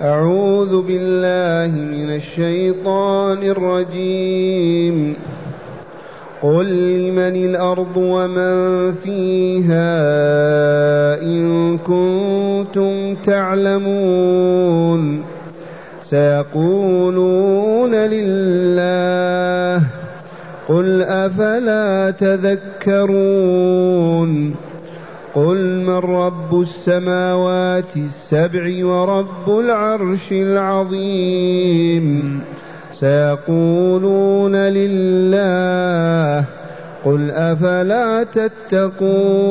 أعوذ بالله من الشيطان الرجيم. قل لمن الأرض ومن فيها إن كنتم تعلمون. سيقولون لله قل أفلا تذكرون. قل من رب السماوات السبع ورب العرش العظيم سيقولون لله قل أفلا تتقون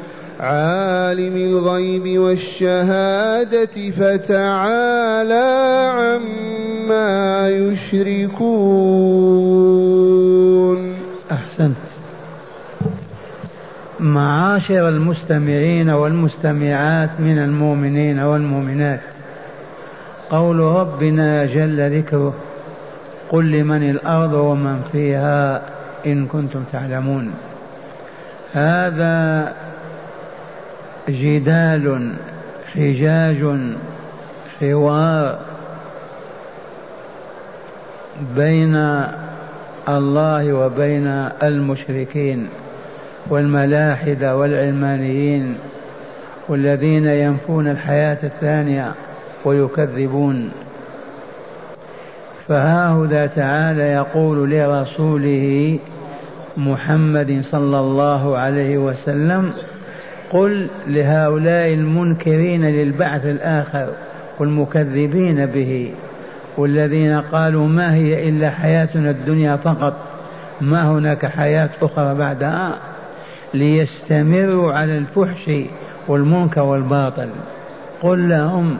عالم الغيب والشهادة فتعالى عما يشركون. أحسنت. معاشر المستمعين والمستمعات من المؤمنين والمؤمنات قول ربنا جل ذكره قل لمن الأرض ومن فيها إن كنتم تعلمون. هذا جدال حجاج حوار بين الله وبين المشركين والملاحدة والعلمانيين والذين ينفون الحياة الثانية ويكذبون. فها تعالى يقول لرسوله محمد صلى الله عليه وسلم قل لهؤلاء المنكرين للبعث الآخر والمكذبين به والذين قالوا ما هي إلا حياتنا الدنيا فقط ما هناك حياة أخرى بعدها ليستمروا على الفحش والمنكر والباطل. قل لهم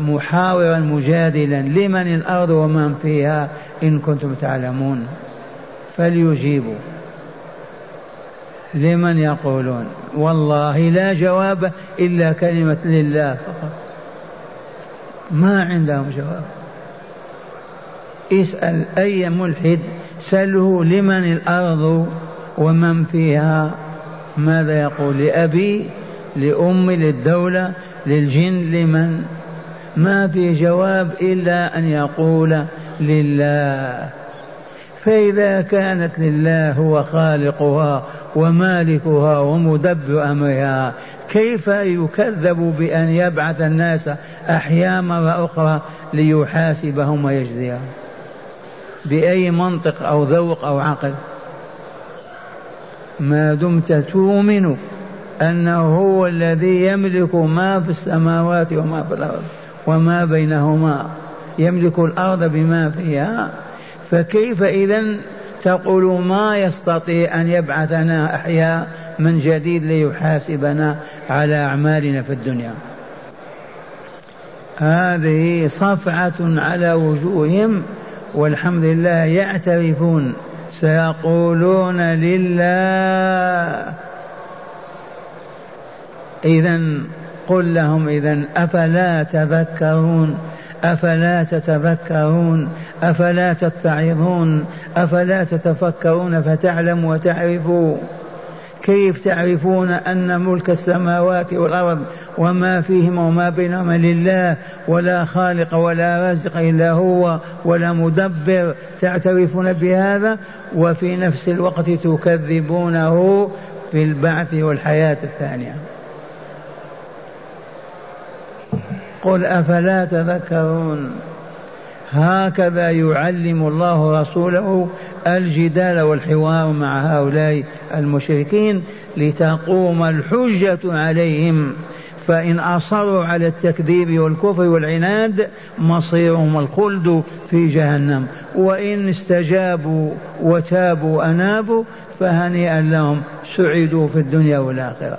محاورا مجادلا لمن الأرض ومن فيها إن كنتم تعلمون. فليجيبوا. لمن يقولون؟ والله لا جواب إلا كلمة لله فقط. ما عندهم جواب. اسأل أي ملحد سله لمن الأرض ومن فيها ماذا يقول؟ لأبي لأمي للدولة للجن لمن؟ ما في جواب إلا أن يقول لله. فإذا كانت لله هو خالقها ومالكها ومدبر أمرها كيف يكذب بأن يبعث الناس أحياء مرة أخرى ليحاسبهم ويجزيهم؟ بأي منطق أو ذوق أو عقل؟ ما دمت تؤمن أنه هو الذي يملك ما في السماوات وما في الأرض وما بينهما يملك الأرض بما فيها؟ فكيف إذا تقول ما يستطيع أن يبعثنا أحياء من جديد ليحاسبنا على أعمالنا في الدنيا؟ هذه صفعة على وجوههم والحمد لله يعترفون سيقولون لله. إذا قل لهم إذا أفلا تذكرون؟ أفلا تتذكرون أفلا تتعظون؟ أفلا تتفكرون فتعلموا وتعرفوا؟ كيف تعرفون أن ملك السماوات والأرض وما فيهما وما بينهما لله ولا خالق ولا رازق إلا هو ولا مدبر تعترفون بهذا؟ وفي نفس الوقت تكذبونه في البعث والحياة الثانية. قل أفلا تذكرون؟ هكذا يعلم الله رسوله الجدال والحوار مع هؤلاء المشركين لتقوم الحجة عليهم. فإن أصروا على التكذيب والكفر والعناد مصيرهم الخلد في جهنم. وإن استجابوا وتابوا وأنابوا فهنيئا لهم سعدوا في الدنيا والآخرة.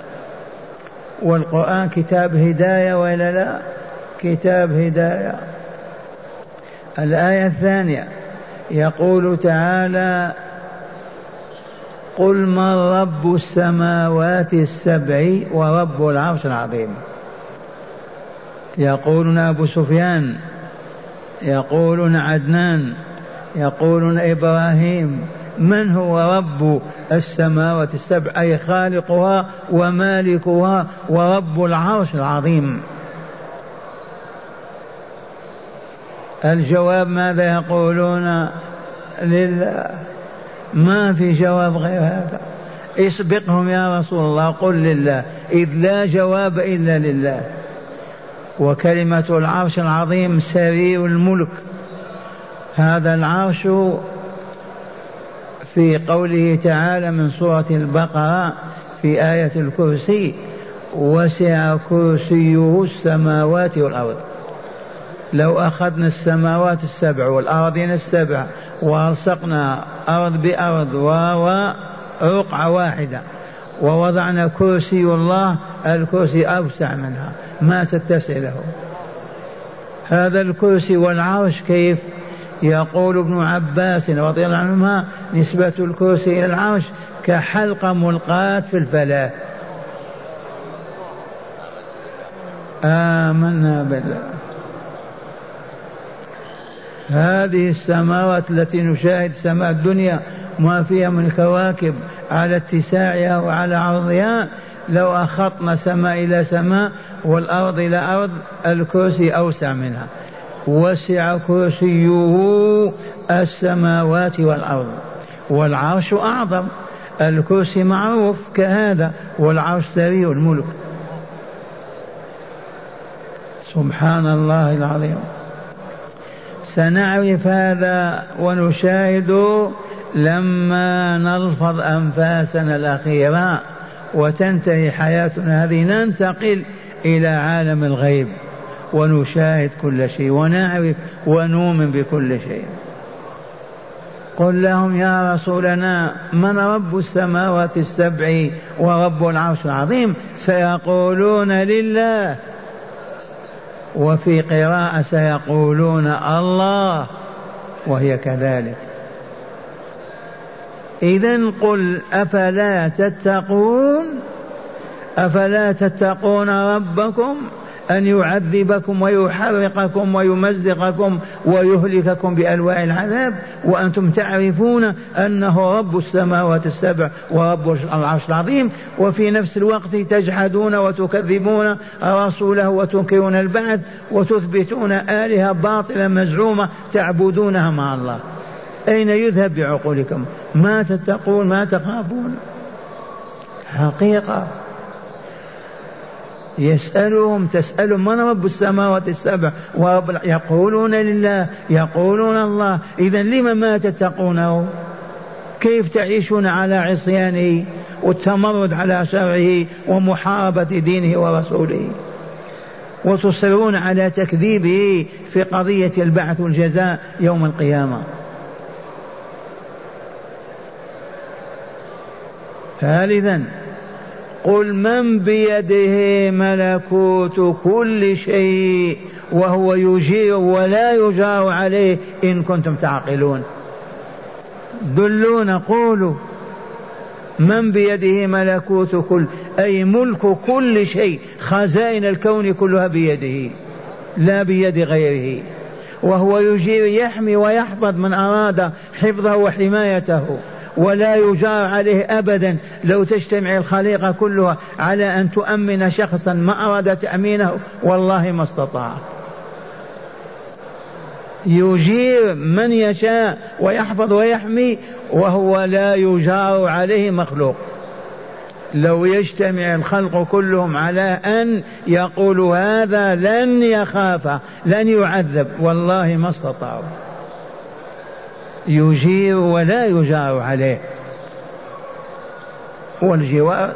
والقرآن كتاب هداية وإلا لا؟ كتاب هداية. الآية الثانية يقول تعالى قل من رب السماوات السبع ورب العرش العظيم يقولون أبو سفيان يقولون عدنان يقولون إبراهيم من هو رب السماوات السبع؟ أي خالقها ومالكها ورب العرش العظيم الجواب ماذا يقولون لله ما في جواب غير هذا. اسبقهم يا رسول الله قل لله. إذ لا جواب إلا لله. وكلمة العرش العظيم سرير الملك. هذا العرش في قوله تعالى من سورة البقرة في آية الكرسي وسع كرسيه السماوات والأرض. لو أخذنا السماوات السبع والأرضين السبع وألصقنا أرض بأرض ورقعة واحدة ووضعنا كرسي الله الكرسي أوسع منها ما تتسع له. هذا الكرسي والعرش كيف؟ يقول ابن عباس رضي الله عنهما نسبة الكرسي إلى العرش كحلقة ملقاة في الفلاة آمنا بالله. هذه السماوات التي نشاهد سماء الدنيا ما فيها من كواكب على اتساعها وعلى عرضها. لو أخطنا سماء إلى سماء والأرض إلى أرض الكرسي أوسع منها. وسع كرسيه السماوات والأرض. والعرش أعظم. الكرسي معروف كهذا. والعرش سريع الملك. سبحان الله العظيم. سنعرف هذا ونشاهد لما نلفظ أنفاسنا الأخيرة وتنتهي حياتنا هذه ننتقل إلى عالم الغيب ونشاهد كل شيء ونعرف ونؤمن بكل شيء. قل لهم يا رسولنا من رب السماوات السبع ورب العرش العظيم؟ سيقولون لله وفي قراءة سيقولون الله وهي كذلك. إذا قل أفلا تتقون؟ أفلا تتقون ربكم؟ أن يعذبكم ويحرقكم ويمزقكم ويهلككم بألواء العذاب وأنتم تعرفون أنه رب السماوات السبع ورب العرش العظيم وفي نفس الوقت تجحدون وتكذبون رسوله وتنكرون البعث وتثبتون آلهة باطلة مزعومة تعبدونها مع الله. أين يذهب بعقولكم؟ ما تتقون ما تخافون؟ حقيقة. يسألهم تسألهم من رب السماوات السبع؟ ورب يقولون لله يقولون الله. إذا لم ما تتقونه كيف تعيشون على عصيانه والتمرد على شرعه ومحاربة دينه ورسوله؟ وتصرون على تكذيبه في قضية البعث والجزاء يوم القيامة. ثالثا قل من بيده ملكوت كل شيء وهو يجير ولا يجار عليه إن كنتم تعقلون. دلونا قولوا من بيده ملكوت كل أي ملك كل شيء خزائن الكون كلها بيده لا بيد غيره. وهو يجير يحمي ويحفظ من أراد حفظه وحمايته. ولا يجار عليه أبدا. لو تجتمع الخليقة كلها على أن تؤمن شخصا ما أراد تأمينه والله ما استطاع يجير من يشاء ويحفظ ويحمي وهو لا يجار عليه مخلوق. لو يجتمع الخلق كلهم على أن يقولوا هذا لن يخاف لن يعذب والله ما استطاعوا. يجير ولا يجار عليه. والجوار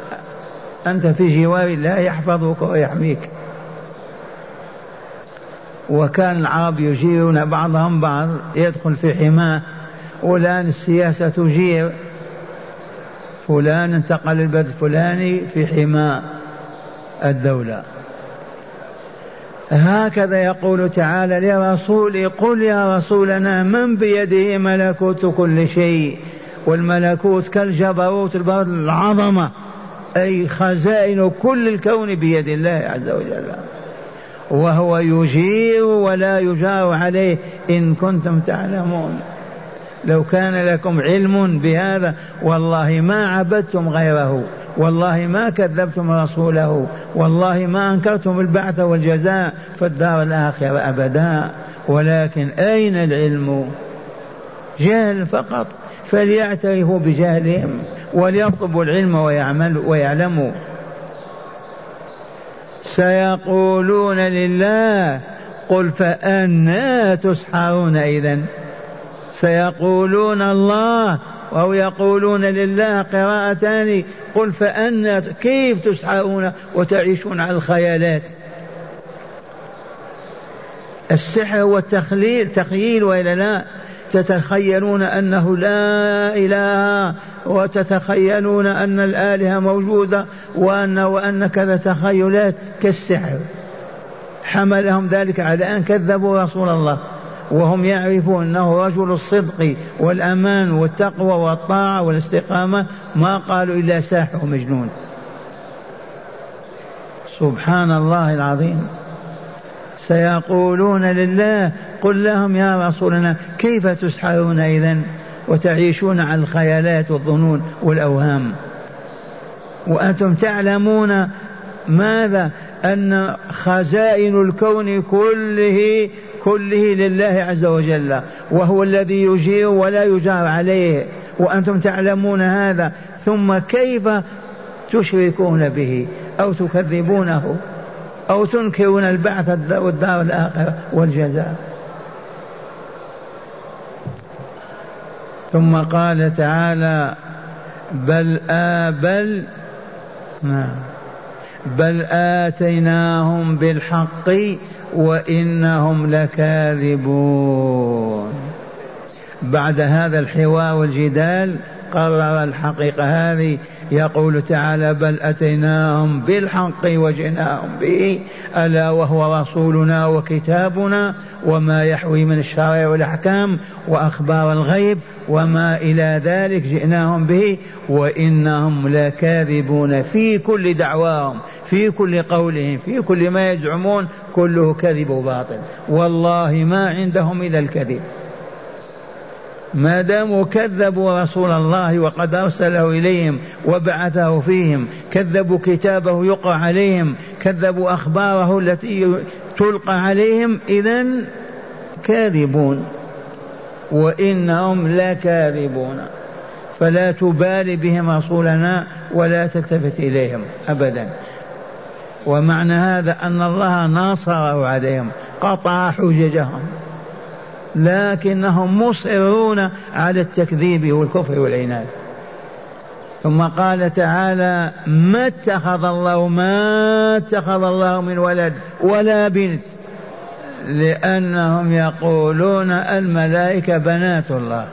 أنت في جوار الله يحفظك ويحميك. وكان العرب يجيرون بعضهم بعض يدخل في حماة والآن السياسة تجير فلان انتقل البلد الفلاني في حماة الدولة. هكذا يقول تعالى لرسوله قل يا رسولنا من بيده ملكوت كل شيء؟ والملكوت كالجبروت العظمة أي خزائن كل الكون بيد الله عز وجل. وهو يجير ولا يجار عليه إن كنتم تعلمون. لو كان لكم علم بهذا والله ما عبدتم غيره. والله ما كذبتم رسوله والله ما أنكرتم البعث والجزاء في الدار الآخرة أبدا. ولكن أين العلم؟ جهل فقط. فليعترفوا بجهلهم وليطلبوا العلم ويعملوا ويعلموا. سيقولون لله قل فأنا تسحرون إذن. سيقولون الله أو يقولون لله قراءتان قل فأنا كيف تسحرون وتعيشون على الخيالات؟ السحر والتخليل تخييل وإلا لا؟ تتخيلون أنه لا إله وتتخيلون أن الآلهة موجودة وأن وأن كذا تخيلات كالسحر. حملهم ذلك على أن كذبوا رسول الله. وهم يعرفون أنه رجل الصدق والأمان والتقوى والطاعة والاستقامة ما قالوا إلا ساحر مجنون سبحان الله العظيم. سيقولون لله قل لهم يا رسولنا كيف تسحرون إذن؟ وتعيشون على الخيالات والظنون والأوهام. وأنتم تعلمون ماذا؟ أن خزائن الكون كله كله لله عز وجل وهو الذي يجير ولا يجار عليه وأنتم تعلمون هذا ثم كيف تشركون به أو تكذبونه أو تنكرون البعث والدار الآخرة والجزاء. ثم قال تعالى بل آبل بل آتيناهم بالحق وإنهم لكاذبون. بعد هذا الحوار والجدال قرر الحقيقة هذه يقول تعالى بل أتيناهم بالحق وجئناهم به ألا وهو رسولنا وكتابنا وما يحوي من الشرائع والأحكام وأخبار الغيب وما إلى ذلك جئناهم به وإنهم لكاذبون في كل دعواهم. في كل قولهم في كل ما يزعمون كله كذب وباطل. والله ما عندهم إلا الكذب. ما داموا كذبوا رسول الله وقد أرسله إليهم وبعثه فيهم كذبوا كتابه يقرأ عليهم كذبوا أخباره التي تلقى عليهم إذا كاذبون. وإنهم لكاذبون. فلا تبالي بهم رسولنا ولا تلتفت إليهم أبدا. ومعنى هذا أن الله ناصره عليهم قطع حججهم لكنهم مصرون على التكذيب والكفر والعناد. ثم قال تعالى ما اتخذ الله ما اتخذ الله من ولد ولا بنت لأنهم يقولون الملائكة بنات الله.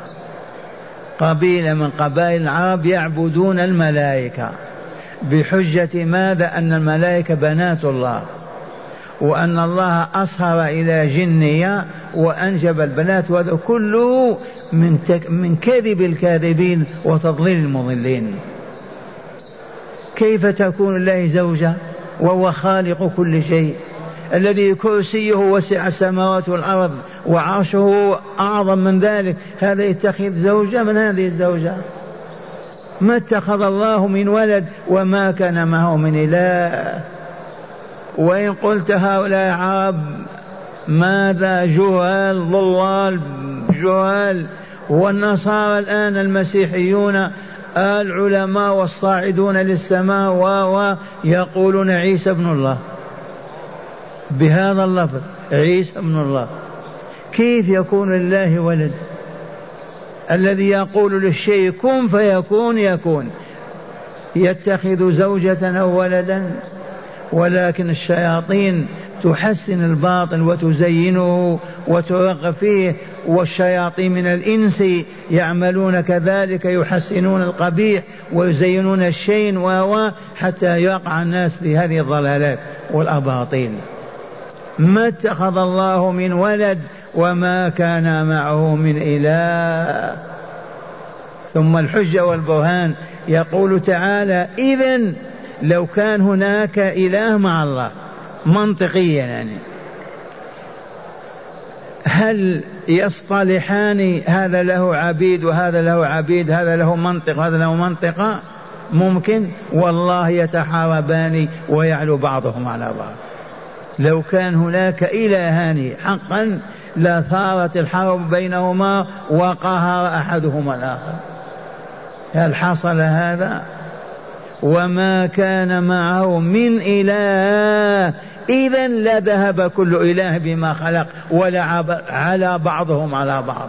قبيلة من قبائل العرب يعبدون الملائكة. بحجة ماذا؟ أن الملائكة بنات الله. وأن الله أصهر إلى جنية وأنجب البنات. وهذا كله من, تك من كذب الكاذبين وتضليل المضلين. كيف تكون الله زوجة وهو خالق كل شيء؟ الذي كرسيه وسع السماوات والأرض وعرشه أعظم من ذلك. هذا يتخذ زوجة من هذه الزوجة ما اتخذ الله من ولد وما كان معه من إله. وإن قلت هؤلاء عرب ماذا جهال ضلال جهال والنصارى الآن المسيحيون العلماء والصاعدون للسماء و يقولون عيسى ابن الله. بهذا اللفظ عيسى ابن الله. كيف يكون لله ولد؟ الذي يقول للشيء كن فيكون يكون. يتخذ زوجة أو ولدا ولكن الشياطين تحسن الباطل وتزينه وترغب فيه والشياطين من الإنس يعملون كذلك يحسنون القبيح ويزينون الشيء و حتى يقع الناس في هذه الضلالات والأباطيل. ما اتخذ الله من ولد وما كان معه من إله. ثم الحجة والبرهان. يقول تعالى إذا لو كان هناك إله مع الله منطقيا يعني هل يصطلحان هذا له عبيد وهذا له عبيد هذا له منطق وهذا له منطقة ممكن. والله يتحاربان ويعلو بعضهم على بعض. لو كان هناك إلهان حقا لثارت الحرب بينهما وقهر أحدهما الآخر. هل حصل هذا؟ وما كان معه من إله. إذا لذهب كل إله بما خلق ولعب على بعضهم على بعض.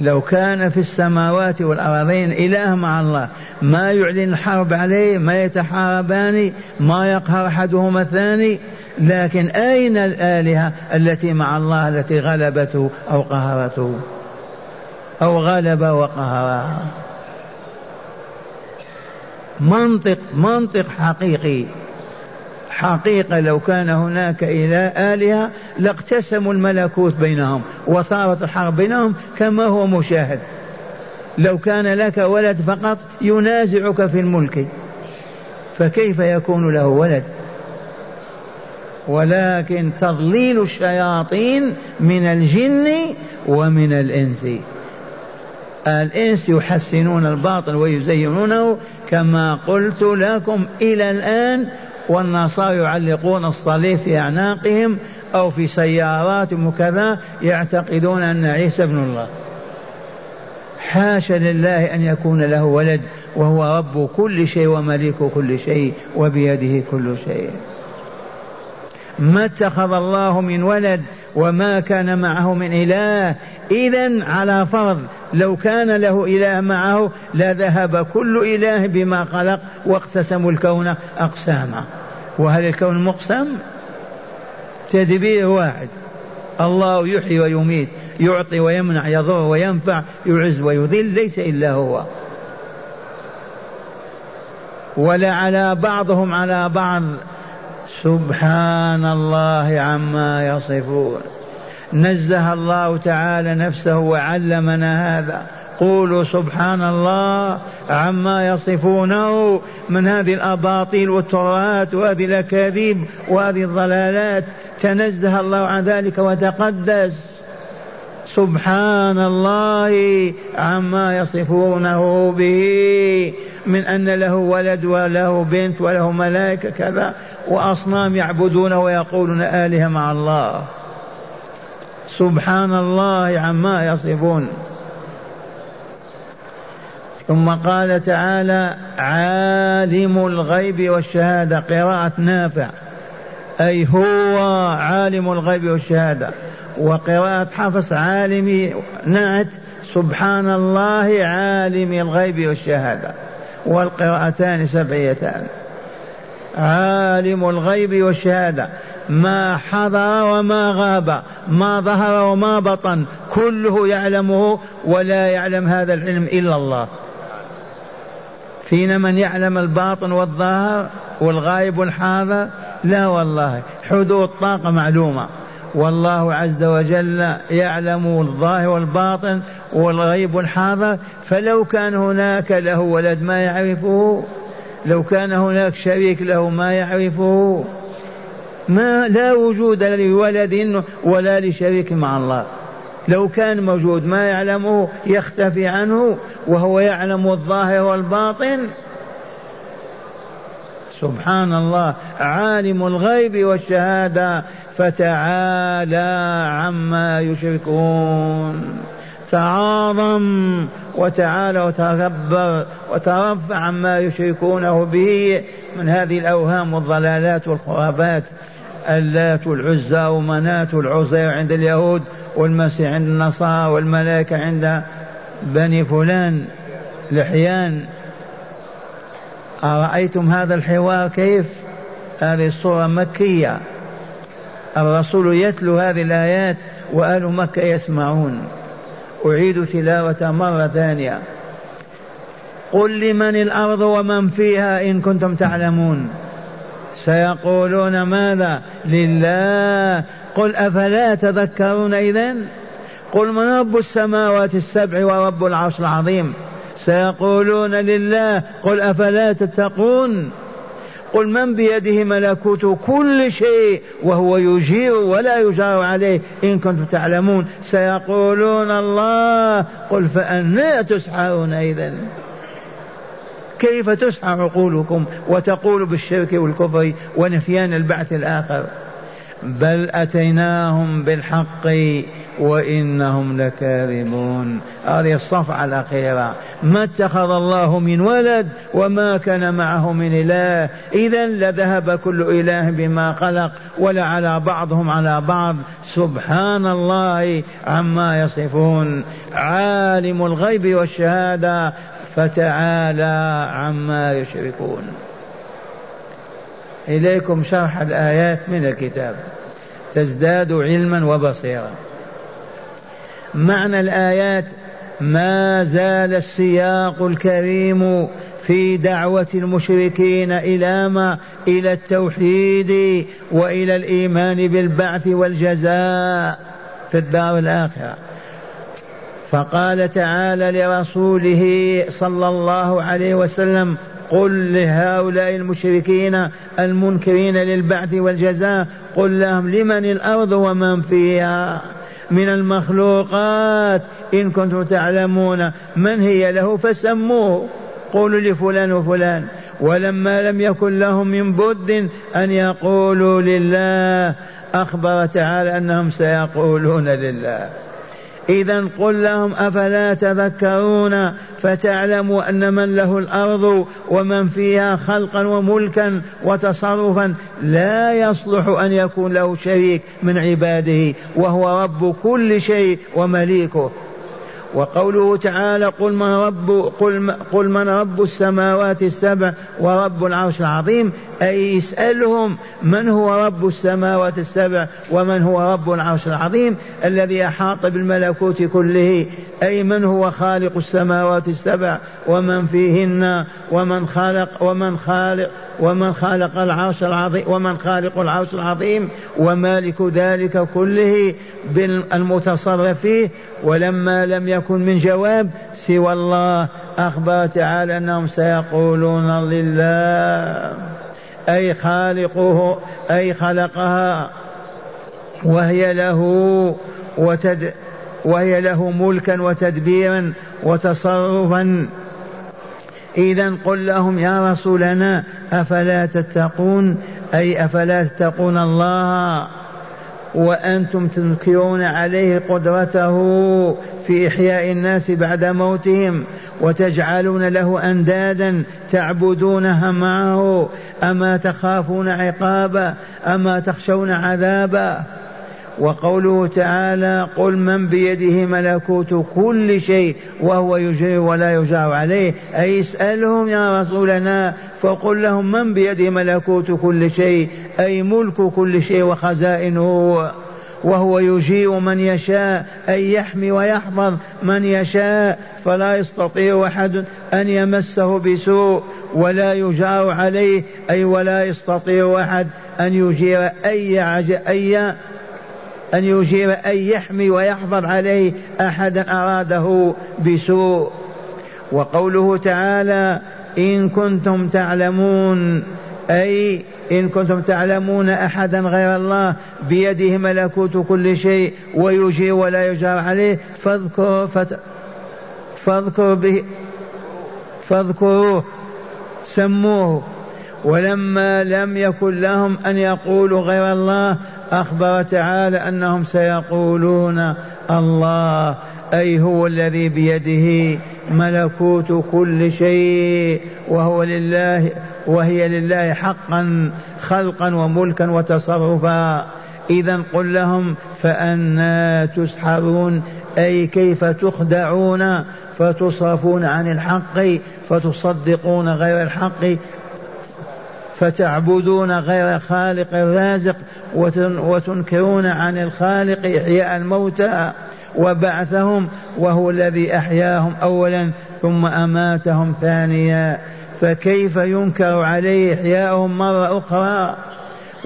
لو كان في السماوات والأرضين إله مع الله ما يعلن الحرب عليه ما يتحاربان ما يقهر أحدهما الثاني لكن أين الآلهة التي مع الله التي غلبته أو قهرته؟ أو غلب وقهرها منطق منطق حقيقي. حقيقة لو كان هناك إله آلهة لاقتسموا الملكوت بينهم وصارت الحرب بينهم كما هو مشاهد. لو كان لك ولد فقط ينازعك في الملك. فكيف يكون له ولد؟ ولكن تضليل الشياطين من الجن ومن الإنس. الإنس يحسنون الباطل ويزينونه كما قلت لكم إلى الآن والنصارى يعلقون الصليب في أعناقهم أو في سياراتهم وكذا يعتقدون أن عيسى ابن الله. حاشا لله أن يكون له ولد وهو رب كل شيء ومليك كل شيء وبيده كل شيء. ما اتخذ الله من ولد وما كان معه من إله. إذا على فرض لو كان له إله معه لذهب كل إله بما خلق واقتسموا الكون أقساما. وهل الكون مقسم؟ تدبير واحد. الله يحيي ويميت يعطي ويمنع يضر وينفع يعز ويذل ليس إلا هو. ولا على بعضهم على بعض. سبحان الله عما يصفون. نزه الله تعالى نفسه وعلمنا هذا. قولوا سبحان الله عما يصفونه من هذه الأباطيل والترات وهذه الأكاذيب وهذه الضلالات. تنزه الله عن ذلك وتقدس. سبحان الله عما يصفونه به من أن له ولد وله بنت وله ملائكة كذا وأصنام يعبدون ويقولون آلهة مع الله. سبحان الله عما يصفون. ثم قال تعالى عالم الغيب والشهادة. قراءة نافع. أي هو عالم الغيب والشهادة. وقراءة حفص عالم نعت سبحان الله عالم الغيب والشهادة والقراءتان سبعيتان. عالم الغيب والشهادة ما حضر وما غاب ما ظهر وما بطن كله يعلمه ولا يعلم هذا العلم إلا الله. فينا من يعلم الباطن والظاهر والغائب والحاضر؟ لا والله حدود الطاقة معلومة. والله عز وجل يعلم الظاهر والباطن والغيب والحاضر فلو كان هناك له ولد ما يعرفه لو كان هناك شريك له ما يعرفه ما لا وجود لولد ولا لشريك مع الله. لو كان موجود ما يعلمه يختفي عنه وهو يعلم الظاهر والباطن. سبحان الله عالم الغيب والشهادة. فتعالى عما يشركون. تعاظم وتعالى وتكبر وترفع عما يشركونه به من هذه الأوهام والضلالات والخرافات. اللات والعزى ومنات والعزير عند اليهود والمسيح عند النصارى والملائكة عند بني فلان لحيان. أرأيتم هذا الحوار كيف؟ هذه الصورة مكية. الرسول يتلو هذه الآيات وأهل مكة يسمعون. أعيد تلاوة مرة ثانية. قل لمن الأرض ومن فيها إن كنتم تعلمون. سيقولون ماذا؟ لله. قل أفلا تذكرون إذن؟ قل من رب السماوات السبع ورب العرش العظيم؟ سيقولون لله. قل أفلا تتقون؟ قل من بيده ملكوت كل شيء وهو يجير ولا يجار عليه. إن كنتم تعلمون سيقولون الله. قل فأنا تسحرون إذن. كيف تسحر عقولكم وتقول بالشرك والكفر ونفيان البعث الآخر؟ بل أتيناهم بالحق. وإنهم لكاذبون. هذه الصفعة الأخيرة. ما اتخذ الله من ولد وما كان معه من إله. إذا لذهب كل إله بما خلق ولعلى بعضهم على بعض. سبحان الله عما يصفون. عالم الغيب والشهادة. فتعالى عما يشركون. إليكم شرح الآيات من الكتاب. تزداد علما وبصيرا. معنى الآيات ما زال السياق الكريم في دعوة المشركين إلى ما؟ إلى التوحيد وإلى الإيمان بالبعث والجزاء في الدار الآخرة. فقال تعالى لرسوله صلى الله عليه وسلم قل لهؤلاء المشركين المنكرين للبعث والجزاء قل لهم لمن الأرض ومن فيها؟ من المخلوقات. إن كنتم تعلمون من هي له فسموه. قولوا لفلان وفلان. ولما لم يكن لهم من بد أن يقولوا لله أخبر تعالى أنهم سيقولون لله. إذا قل لهم أفلا تذكرون فتعلموا أن من له الأرض ومن فيها خلقا وملكا وتصرفا لا يصلح أن يكون له شريك من عباده وهو رب كل شيء ومليكه. وقوله تعالى قل من رب قل, قل من رب السماوات السبع ورب العرش العظيم أي اسألهم من هو رب السماوات السبع ومن هو رب العرش العظيم الذي أحاط بالملكوت كله أي من هو خالق السماوات السبع ومن فيهن ومن خلق ومن خالق ومن خلق العرش العظيم ومن خالق العرش العظيم ومالك ذلك كله بالمتصرف فيه ولما لم يكن من جواب سوى الله أخبر تعالى أنهم سيقولون لله. أي خالقه أي خلقها وهي له وتد وهي له ملكا وتدبيرا وتصرفا. إذا قل لهم يا رسولنا أفلا تتقون؟ أي أفلا تتقون الله؟ وأنتم تنكرون عليه قدرته في إحياء الناس بعد موتهم وتجعلون له أندادا تعبدونها معه. أما تخافون عقابا أما تخشون عذابا وقوله تعالى قل من بيده ملكوت كل شيء وهو يجري ولا يجار عليه. أي اسألهم يا رسولنا فقل لهم من بيده ملكوت كل شيء أي ملك كل شيء وخزائنه وهو يجير من يشاء أي يحمي ويحفظ من يشاء فلا يستطيع أحد أن يمسه بسوء ولا يجار عليه أي ولا يستطيع أحد أن يجير أي عج... أي أن يجير أن يحمي ويحفظ عليه أحدا أراده بسوء. وقوله تعالى إن كنتم تعلمون. أي إن كنتم تعلمون أحدا غير الله بيده ملكوت كل شيء ويجير ولا يجار عليه فاذكروا فت... فاذكروا به فاذكروه سموه. ولما لم يكن لهم أن يقولوا غير الله أخبر تعالى أنهم سيقولون الله أي هو الذي بيده ملكوت كل شيء وهو لله وهي لله حقا خلقا وملكا وتصرفا. إذا قل لهم فأنا تسحرون أي كيف تخدعون؟ فتصرفون عن الحق فتصدقون غير الحق فتعبدون غير خالق الرازق وتنكرون عن الخالق إحياء الموتى. وبعثهم وهو الذي أحياهم أولا ثم أماتهم ثانيا. فكيف ينكر عليه إحياءهم مرة أخرى؟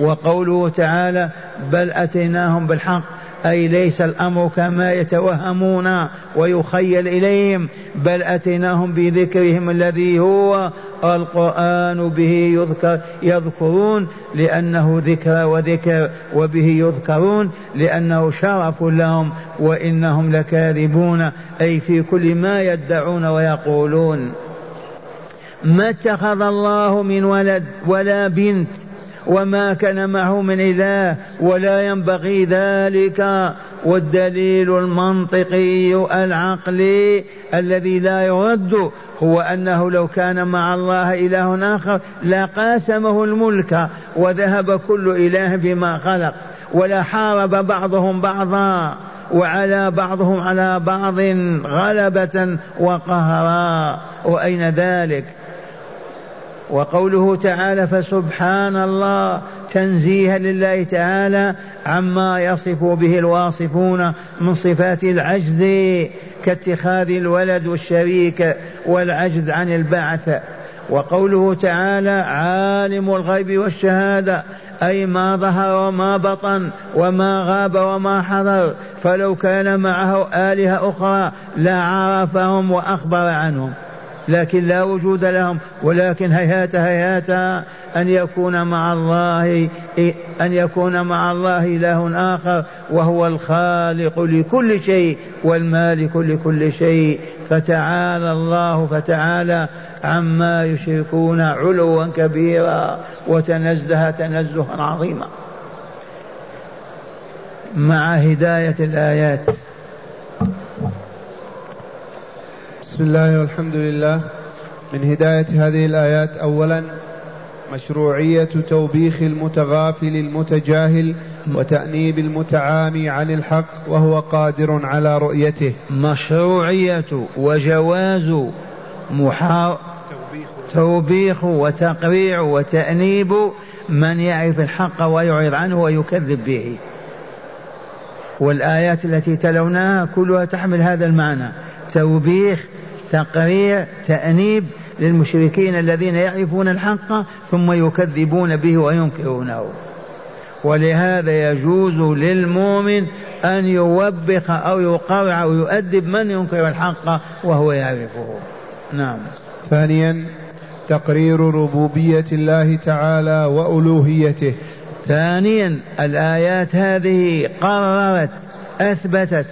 وقوله تعالى بل أتيناهم بالحق أي ليس الأمر كما يتوهمون ويخيل إليهم. بل أتيناهم بذكرهم الذي هو القرآن به يذكر يذكرون لأنه ذكر وذكر وبه يذكرون لأنه شرف لهم وإنهم لكاذبون. أي في كل ما يدعون ويقولون. ما اتخذ الله من ولد ولا بنت وما كان معه من إله ولا ينبغي ذلك والدليل المنطقي العقلي الذي لا يرد هو أنه لو كان مع الله إله آخر لقاسمه الملك وذهب كل إله بما خلق ولا حارب بعضهم بعضا وعلى بعضهم على بعض غلبة وقهرا وأين ذلك وقوله تعالى فسبحان الله تنزيها لله تعالى عما يصف به الواصفون من صفات العجز كاتخاذ الولد والشريك والعجز عن البعث. وقوله تعالى عالم الغيب والشهادة أي ما ظهر وما بطن وما غاب وما حضر فلو كان معه آلهة أخرى لعرفهم وأخبر عنهم. لكن لا وجود لهم ولكن هيهات هيهات أن يكون مع الله أن يكون مع الله إله آخر وهو الخالق لكل شيء والمالك لكل شيء. فتعالى الله فتعالى عما يشركون علوا كبيرا وتنزه تنزها عظيما. مع هداية الآيات. بسم الله والحمد لله. من هداية هذه الآيات أولا مشروعية توبيخ المتغافل المتجاهل وتأنيب المتعامي عن الحق وهو قادر على رؤيته. مشروعية وجواز محا... توبيخ. وتقريع وتأنيب من يعرف الحق ويعرض عنه ويكذب به. والآيات التي تلوناها كلها تحمل هذا المعنى. توبيخ تقريع تأنيب للمشركين الذين يعرفون الحق ثم يكذبون به وينكرونه. ولهذا يجوز للمؤمن أن يوبخ أو يقرع أو يؤدب من ينكر الحق وهو يعرفه. نعم. ثانيا تقرير ربوبية الله تعالى وألوهيته. ثانيا الآيات هذه قررت أثبتت.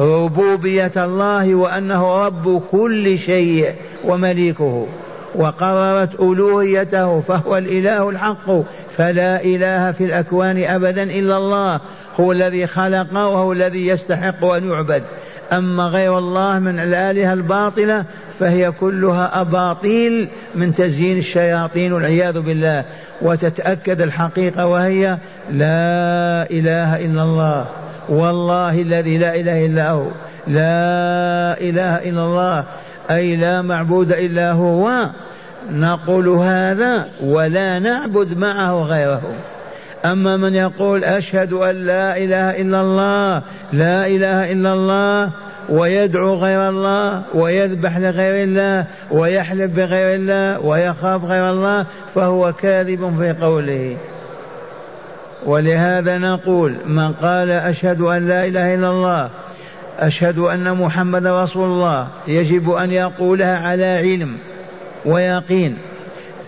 ربوبية الله وأنه رب كل شيء ومليكه. وقررت ألوهيته فهو الإله الحق فلا إله في الأكوان أبدا إلا الله هو الذي خلق وهو الذي يستحق أن يعبد. أما غير الله من الآلهة الباطلة فهي كلها أباطيل من تزيين الشياطين والعياذ بالله. وتتأكد الحقيقة وهي لا إله إلا الله. والله الذي لا إله إلا هو. لا إله إلا الله. أي لا معبود إلا هو. نقول هذا ولا نعبد معه غيره. أما من يقول أشهد أن لا إله إلا الله لا إله إلا الله ويدعو غير الله ويذبح لغير الله ويحلف بغير الله ويخاف غير الله فهو كاذب في قوله. ولهذا نقول من قال أشهد أن لا إله إلا الله أشهد أن محمد رسول الله يجب أن يقولها على علم ويقين.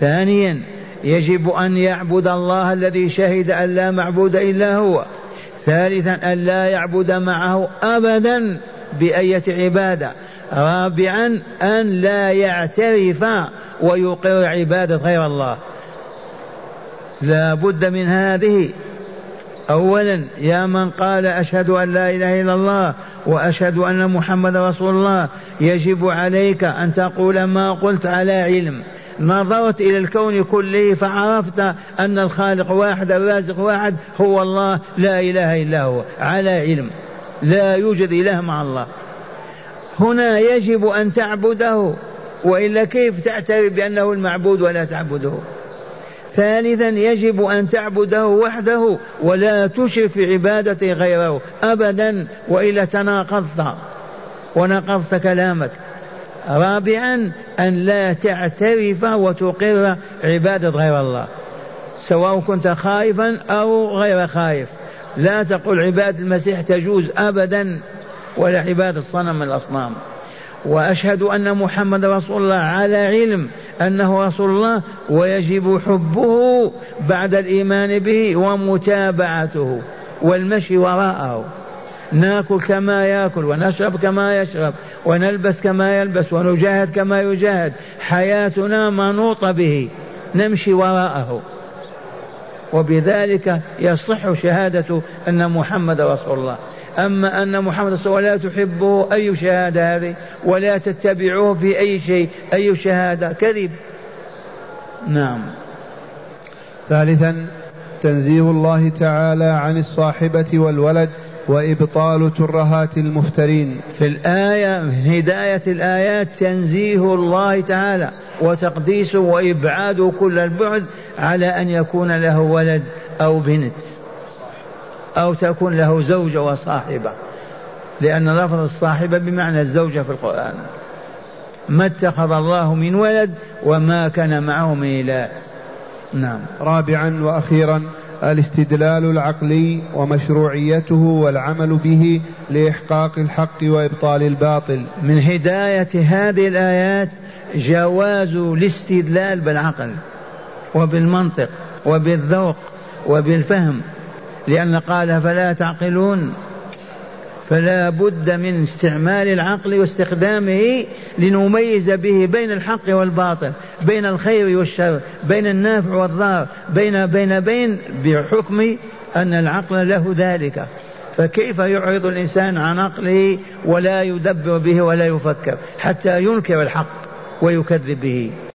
ثانيا يجب أن يعبد الله الذي شهد أن لا معبود إلا هو. ثالثا أن لا يعبد معه أبدا بأية عبادة. رابعا أن لا يعترف ويقر عبادة غير الله. لا بد من هذه أولا يا من قال أشهد أن لا إله إلا الله وأشهد أن محمد رسول الله يجب عليك أن تقول ما قلت على علم. نظرت إلى الكون كله فعرفت أن الخالق واحد الرازق واحد هو الله لا إله إلا هو على علم. لا يوجد إله مع الله. هنا يجب أن تعبده وإلا كيف تعترف بأنه المعبود ولا تعبده؟ ثالثا يجب أن تعبده وحده ولا تشرك في عبادته غيره أبدا وإلا تناقضت ونقضت كلامك. رابعا أن لا تعترف وتقر عبادة غير الله سواء كنت خائفا أو غير خائف. لا تقل عبادة المسيح تجوز أبدا ولا عبادة صنم من الأصنام. وأشهد أن محمد رسول الله على علم أنه رسول الله ويجب حبه بعد الإيمان به ومتابعته والمشي وراءه. ناكل كما ياكل ونشرب كما يشرب ونلبس كما يلبس ونجاهد كما يجاهد. حياتنا منوطة به. نمشي وراءه. وبذلك يصح شهادة أن محمد رسول الله. أما أن محمد صلى الله عليه وسلم لا تحبه أي شهادة هذه ولا تتبعوه في أي شيء أي شهادة كذب. نعم. ثالثا تنزيه الله تعالى عن الصاحبة والولد وإبطال ترهات المفترين. في الآية هداية الآيات تنزيه الله تعالى وتقديسه وإبعاده كل البعد على أن يكون له ولد أو بنت. أو تكون له زوجة وصاحبة. لأن لفظ الصاحبة بمعنى الزوجة في القرآن. ما اتخذ الله من ولد وما كان معه من إله. نعم. رابعا وأخيرا الاستدلال العقلي ومشروعيته والعمل به لإحقاق الحق وإبطال الباطل. من هداية هذه الآيات جواز الاستدلال بالعقل وبالمنطق وبالذوق وبالفهم. لأن قال فلا تعقلون فلا بد من استعمال العقل واستخدامه لنميز به بين الحق والباطل بين الخير والشر بين النافع والضار بين بين بين بحكم أن العقل له ذلك. فكيف يعرض الإنسان عن عقله ولا يدبر به ولا يفكر حتى ينكر الحق ويكذب به؟